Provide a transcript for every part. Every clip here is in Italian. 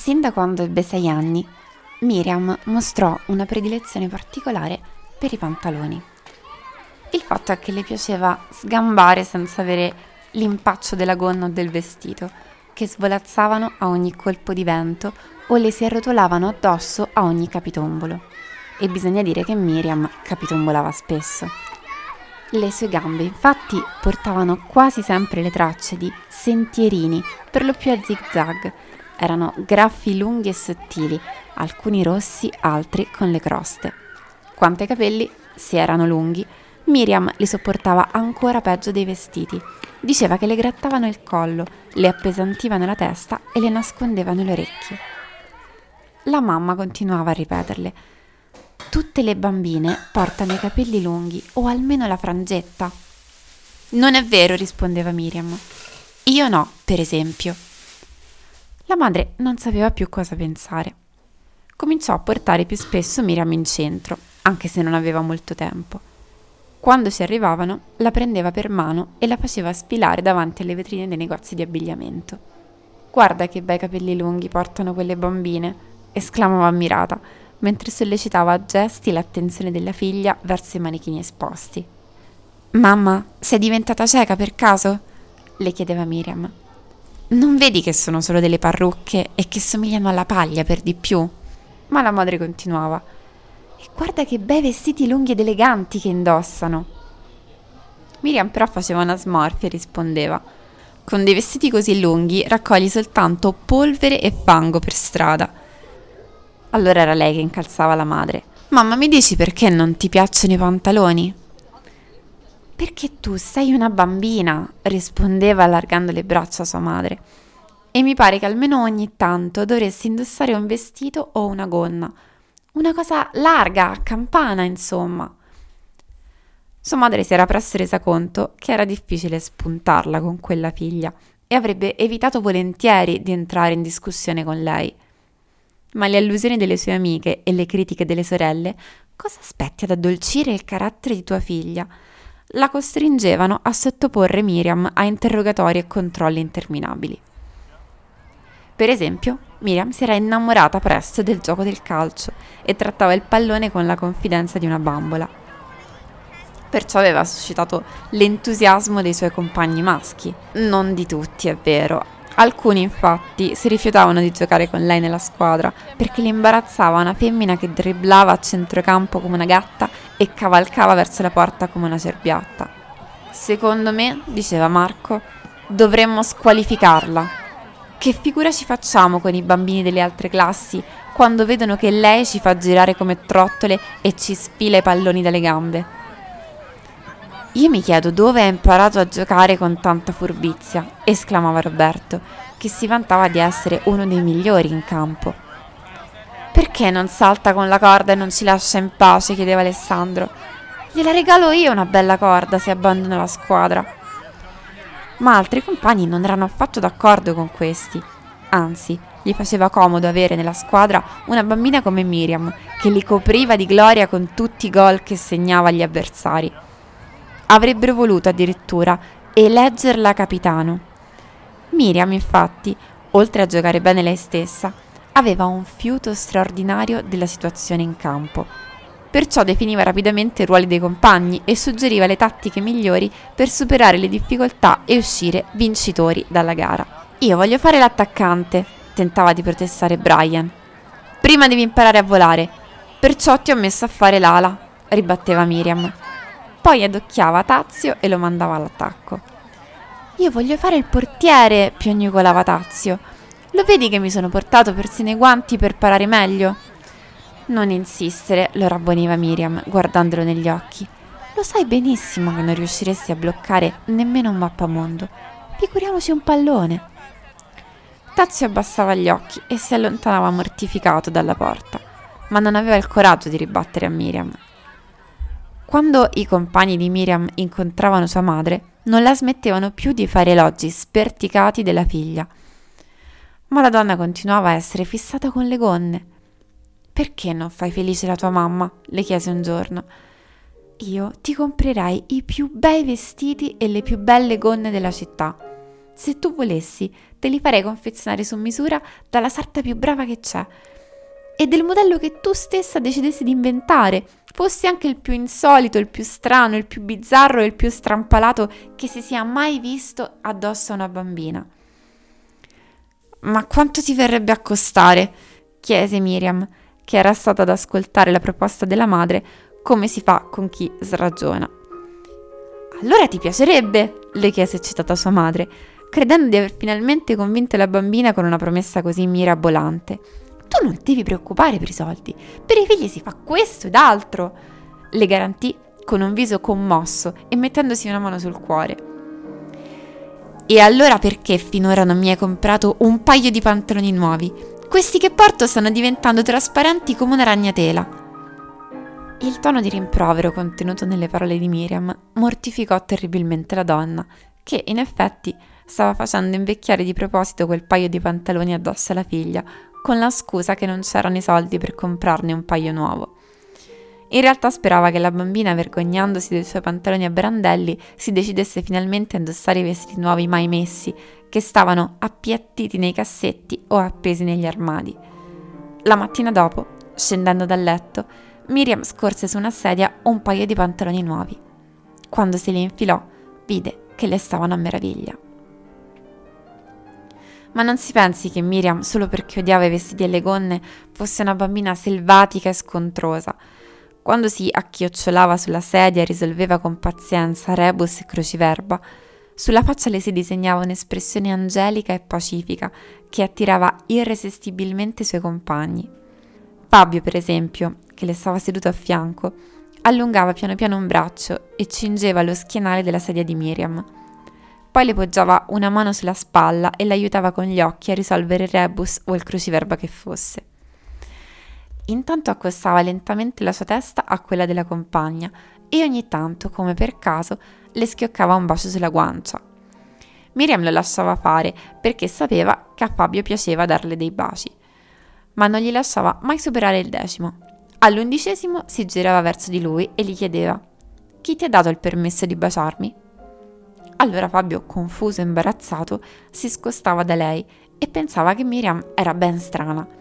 Sin da quando ebbe sei anni, Miriam mostrò una predilezione particolare per i pantaloni. Il fatto è che le piaceva sgambare senza avere l'impaccio della gonna o del vestito, che svolazzavano a ogni colpo di vento o le si arrotolavano addosso a ogni capitombolo. E bisogna dire che Miriam capitombolava spesso. Le sue gambe infatti portavano quasi sempre le tracce di sentierini, per lo più a zigzag. Erano graffi lunghi e sottili, alcuni rossi, altri con le croste. Quanto ai capelli, se erano lunghi, Miriam li sopportava ancora peggio dei vestiti. Diceva che le grattavano il collo, le appesantivano la testa e le nascondevano le orecchie. La mamma continuava a ripeterle Tutte le bambine portano i capelli lunghi o almeno la frangetta. Non è vero, rispondeva Miriam. Io no, per esempio. La madre non sapeva più cosa pensare. Cominciò a portare più spesso Miriam in centro, anche se non aveva molto tempo. Quando si arrivavano, la prendeva per mano e la faceva spilare davanti alle vetrine dei negozi di abbigliamento. Guarda che bei capelli lunghi portano quelle bambine, esclamava ammirata mentre sollecitava a gesti l'attenzione della figlia verso i manichini esposti. Mamma, sei diventata cieca per caso? le chiedeva Miriam. Non vedi che sono solo delle parrucche e che somigliano alla paglia per di più? Ma la madre continuava. E guarda che bei vestiti lunghi ed eleganti che indossano. Miriam però faceva una smorfia e rispondeva. Con dei vestiti così lunghi raccogli soltanto polvere e fango per strada allora era lei che incalzava la madre. Mamma, mi dici perché non ti piacciono i pantaloni? Perché tu sei una bambina, rispondeva allargando le braccia sua madre. E mi pare che almeno ogni tanto dovresti indossare un vestito o una gonna. Una cosa larga, a campana, insomma. Sua madre si era presto resa conto che era difficile spuntarla con quella figlia e avrebbe evitato volentieri di entrare in discussione con lei ma le allusioni delle sue amiche e le critiche delle sorelle, cosa aspetti ad addolcire il carattere di tua figlia? La costringevano a sottoporre Miriam a interrogatori e controlli interminabili. Per esempio, Miriam si era innamorata presto del gioco del calcio e trattava il pallone con la confidenza di una bambola. Perciò aveva suscitato l'entusiasmo dei suoi compagni maschi. Non di tutti, è vero, Alcuni infatti si rifiutavano di giocare con lei nella squadra perché li imbarazzava una femmina che dribblava a centrocampo come una gatta e cavalcava verso la porta come una cerbiatta. Secondo me, diceva Marco, dovremmo squalificarla. Che figura ci facciamo con i bambini delle altre classi quando vedono che lei ci fa girare come trottole e ci spila i palloni dalle gambe? Io mi chiedo dove ha imparato a giocare con tanta furbizia, esclamava Roberto, che si vantava di essere uno dei migliori in campo. Perché non salta con la corda e non ci lascia in pace? chiedeva Alessandro. Gliela regalo io una bella corda se abbandona la squadra. Ma altri compagni non erano affatto d'accordo con questi. Anzi, gli faceva comodo avere nella squadra una bambina come Miriam, che li copriva di gloria con tutti i gol che segnava agli avversari avrebbero voluto addirittura eleggerla capitano. Miriam, infatti, oltre a giocare bene lei stessa, aveva un fiuto straordinario della situazione in campo. Perciò definiva rapidamente i ruoli dei compagni e suggeriva le tattiche migliori per superare le difficoltà e uscire vincitori dalla gara. Io voglio fare l'attaccante, tentava di protestare Brian. Prima devi imparare a volare, perciò ti ho messo a fare l'ala, ribatteva Miriam. Poi adocchiava Tazio e lo mandava all'attacco. Io voglio fare il portiere, piagnucolava Tazio. Lo vedi che mi sono portato persino i guanti per parare meglio? Non insistere, lo rabboniva Miriam, guardandolo negli occhi. Lo sai benissimo che non riusciresti a bloccare nemmeno un mappamondo. Figuriamoci un pallone. Tazio abbassava gli occhi e si allontanava mortificato dalla porta, ma non aveva il coraggio di ribattere a Miriam quando i compagni di Miriam incontravano sua madre, non la smettevano più di fare elogi sperticati della figlia. Ma la donna continuava a essere fissata con le gonne. Perché non fai felice la tua mamma? le chiese un giorno. Io ti comprerei i più bei vestiti e le più belle gonne della città. Se tu volessi, te li farei confezionare su misura dalla sarta più brava che c'è e del modello che tu stessa decidessi di inventare, fosse anche il più insolito, il più strano, il più bizzarro e il più strampalato che si sia mai visto addosso a una bambina. Ma quanto ti verrebbe a costare? chiese Miriam, che era stata ad ascoltare la proposta della madre come si fa con chi sragiona. Allora ti piacerebbe? le chiese eccitata sua madre, credendo di aver finalmente convinto la bambina con una promessa così mirabolante. Tu non devi preoccupare per i soldi, per i figli si fa questo ed altro, le garantì con un viso commosso e mettendosi una mano sul cuore. E allora perché finora non mi hai comprato un paio di pantaloni nuovi? Questi che porto stanno diventando trasparenti come una ragnatela. Il tono di rimprovero contenuto nelle parole di Miriam mortificò terribilmente la donna, che in effetti stava facendo invecchiare di proposito quel paio di pantaloni addosso alla figlia, con la scusa che non c'erano i soldi per comprarne un paio nuovo. In realtà sperava che la bambina, vergognandosi dei suoi pantaloni a brandelli, si decidesse finalmente a indossare i vestiti nuovi mai messi, che stavano appiattiti nei cassetti o appesi negli armadi. La mattina dopo, scendendo dal letto, Miriam scorse su una sedia un paio di pantaloni nuovi. Quando se li infilò, vide che le stavano a meraviglia. Ma non si pensi che Miriam, solo perché odiava i vestiti e le gonne, fosse una bambina selvatica e scontrosa. Quando si acchiocciolava sulla sedia e risolveva con pazienza rebus e crociverba, sulla faccia le si disegnava un'espressione angelica e pacifica che attirava irresistibilmente i suoi compagni. Fabio, per esempio, che le stava seduto a fianco, allungava piano piano un braccio e cingeva lo schienale della sedia di Miriam. Poi le poggiava una mano sulla spalla e l'aiutava con gli occhi a risolvere il rebus o il cruciverba che fosse. Intanto accostava lentamente la sua testa a quella della compagna e ogni tanto, come per caso, le schioccava un bacio sulla guancia. Miriam lo lasciava fare perché sapeva che a Fabio piaceva darle dei baci, ma non gli lasciava mai superare il decimo. All'undicesimo si girava verso di lui e gli chiedeva: Chi ti ha dato il permesso di baciarmi? Allora Fabio, confuso e imbarazzato, si scostava da lei e pensava che Miriam era ben strana.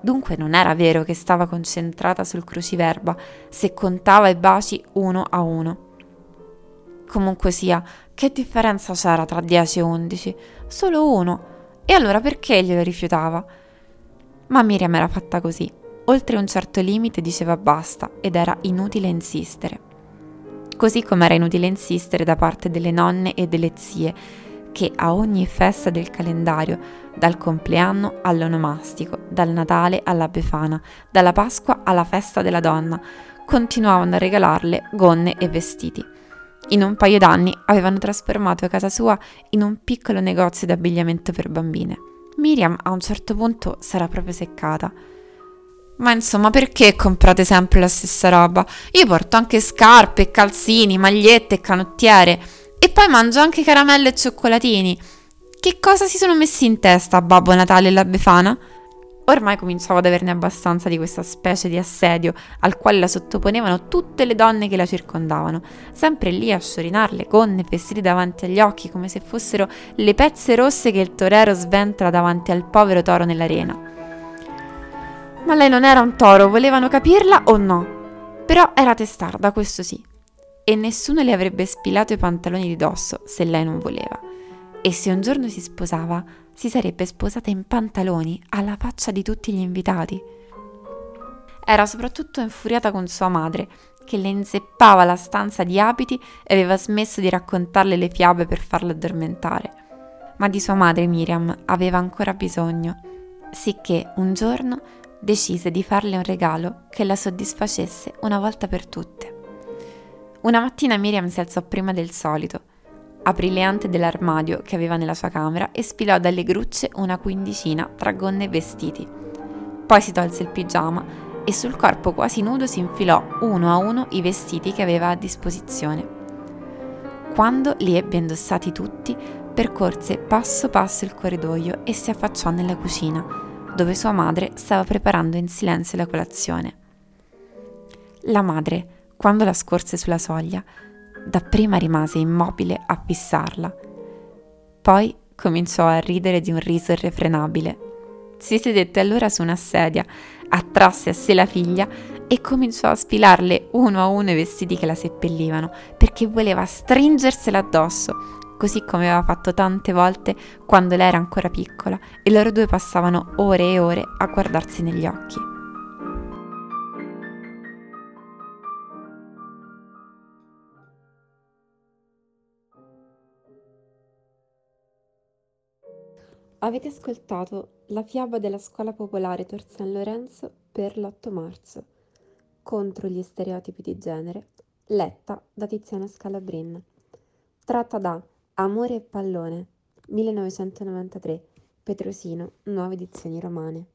Dunque non era vero che stava concentrata sul cruciverba se contava i baci uno a uno. Comunque sia, che differenza c'era tra 10 e 11? Solo uno. E allora perché glielo rifiutava? Ma Miriam era fatta così. Oltre un certo limite diceva basta ed era inutile insistere così come era inutile insistere da parte delle nonne e delle zie, che a ogni festa del calendario, dal compleanno all'onomastico, dal Natale alla Befana, dalla Pasqua alla festa della donna, continuavano a regalarle gonne e vestiti. In un paio d'anni avevano trasformato casa sua in un piccolo negozio di abbigliamento per bambine. Miriam a un certo punto sarà proprio seccata. Ma insomma, perché comprate sempre la stessa roba? Io porto anche scarpe, calzini, magliette e canottiere. E poi mangio anche caramelle e cioccolatini. Che cosa si sono messi in testa Babbo Natale e la Befana? Ormai cominciavo ad averne abbastanza di questa specie di assedio al quale la sottoponevano tutte le donne che la circondavano, sempre lì a sciorinarle gonne vestiti davanti agli occhi come se fossero le pezze rosse che il torero sventola davanti al povero toro nell'arena. Ma lei non era un toro, volevano capirla o no? Però era testarda, questo sì. E nessuno le avrebbe spilato i pantaloni di dosso se lei non voleva. E se un giorno si sposava, si sarebbe sposata in pantaloni alla faccia di tutti gli invitati. Era soprattutto infuriata con sua madre, che le inzeppava la stanza di abiti e aveva smesso di raccontarle le fiabe per farla addormentare. Ma di sua madre Miriam aveva ancora bisogno, sicché un giorno decise di farle un regalo che la soddisfacesse una volta per tutte. Una mattina Miriam si alzò prima del solito, aprì le ante dell'armadio che aveva nella sua camera e spilò dalle grucce una quindicina tra gonne e vestiti. Poi si tolse il pigiama e sul corpo quasi nudo si infilò uno a uno i vestiti che aveva a disposizione. Quando li ebbe indossati tutti, percorse passo passo il corridoio e si affacciò nella cucina dove sua madre stava preparando in silenzio la colazione. La madre, quando la scorse sulla soglia, dapprima rimase immobile a fissarla. Poi, cominciò a ridere di un riso irrefrenabile. Si sedette allora su una sedia, attrasse a sé la figlia e cominciò a sfilarle uno a uno i vestiti che la seppellivano, perché voleva stringersela addosso, così come aveva fatto tante volte quando lei era ancora piccola e loro due passavano ore e ore a guardarsi negli occhi. Avete ascoltato la fiaba della scuola popolare Tor San Lorenzo per l'8 marzo, contro gli stereotipi di genere, letta da Tiziana Scalabrin. Tratta da Amore e pallone, 1993, Petrosino, nuove edizioni romane.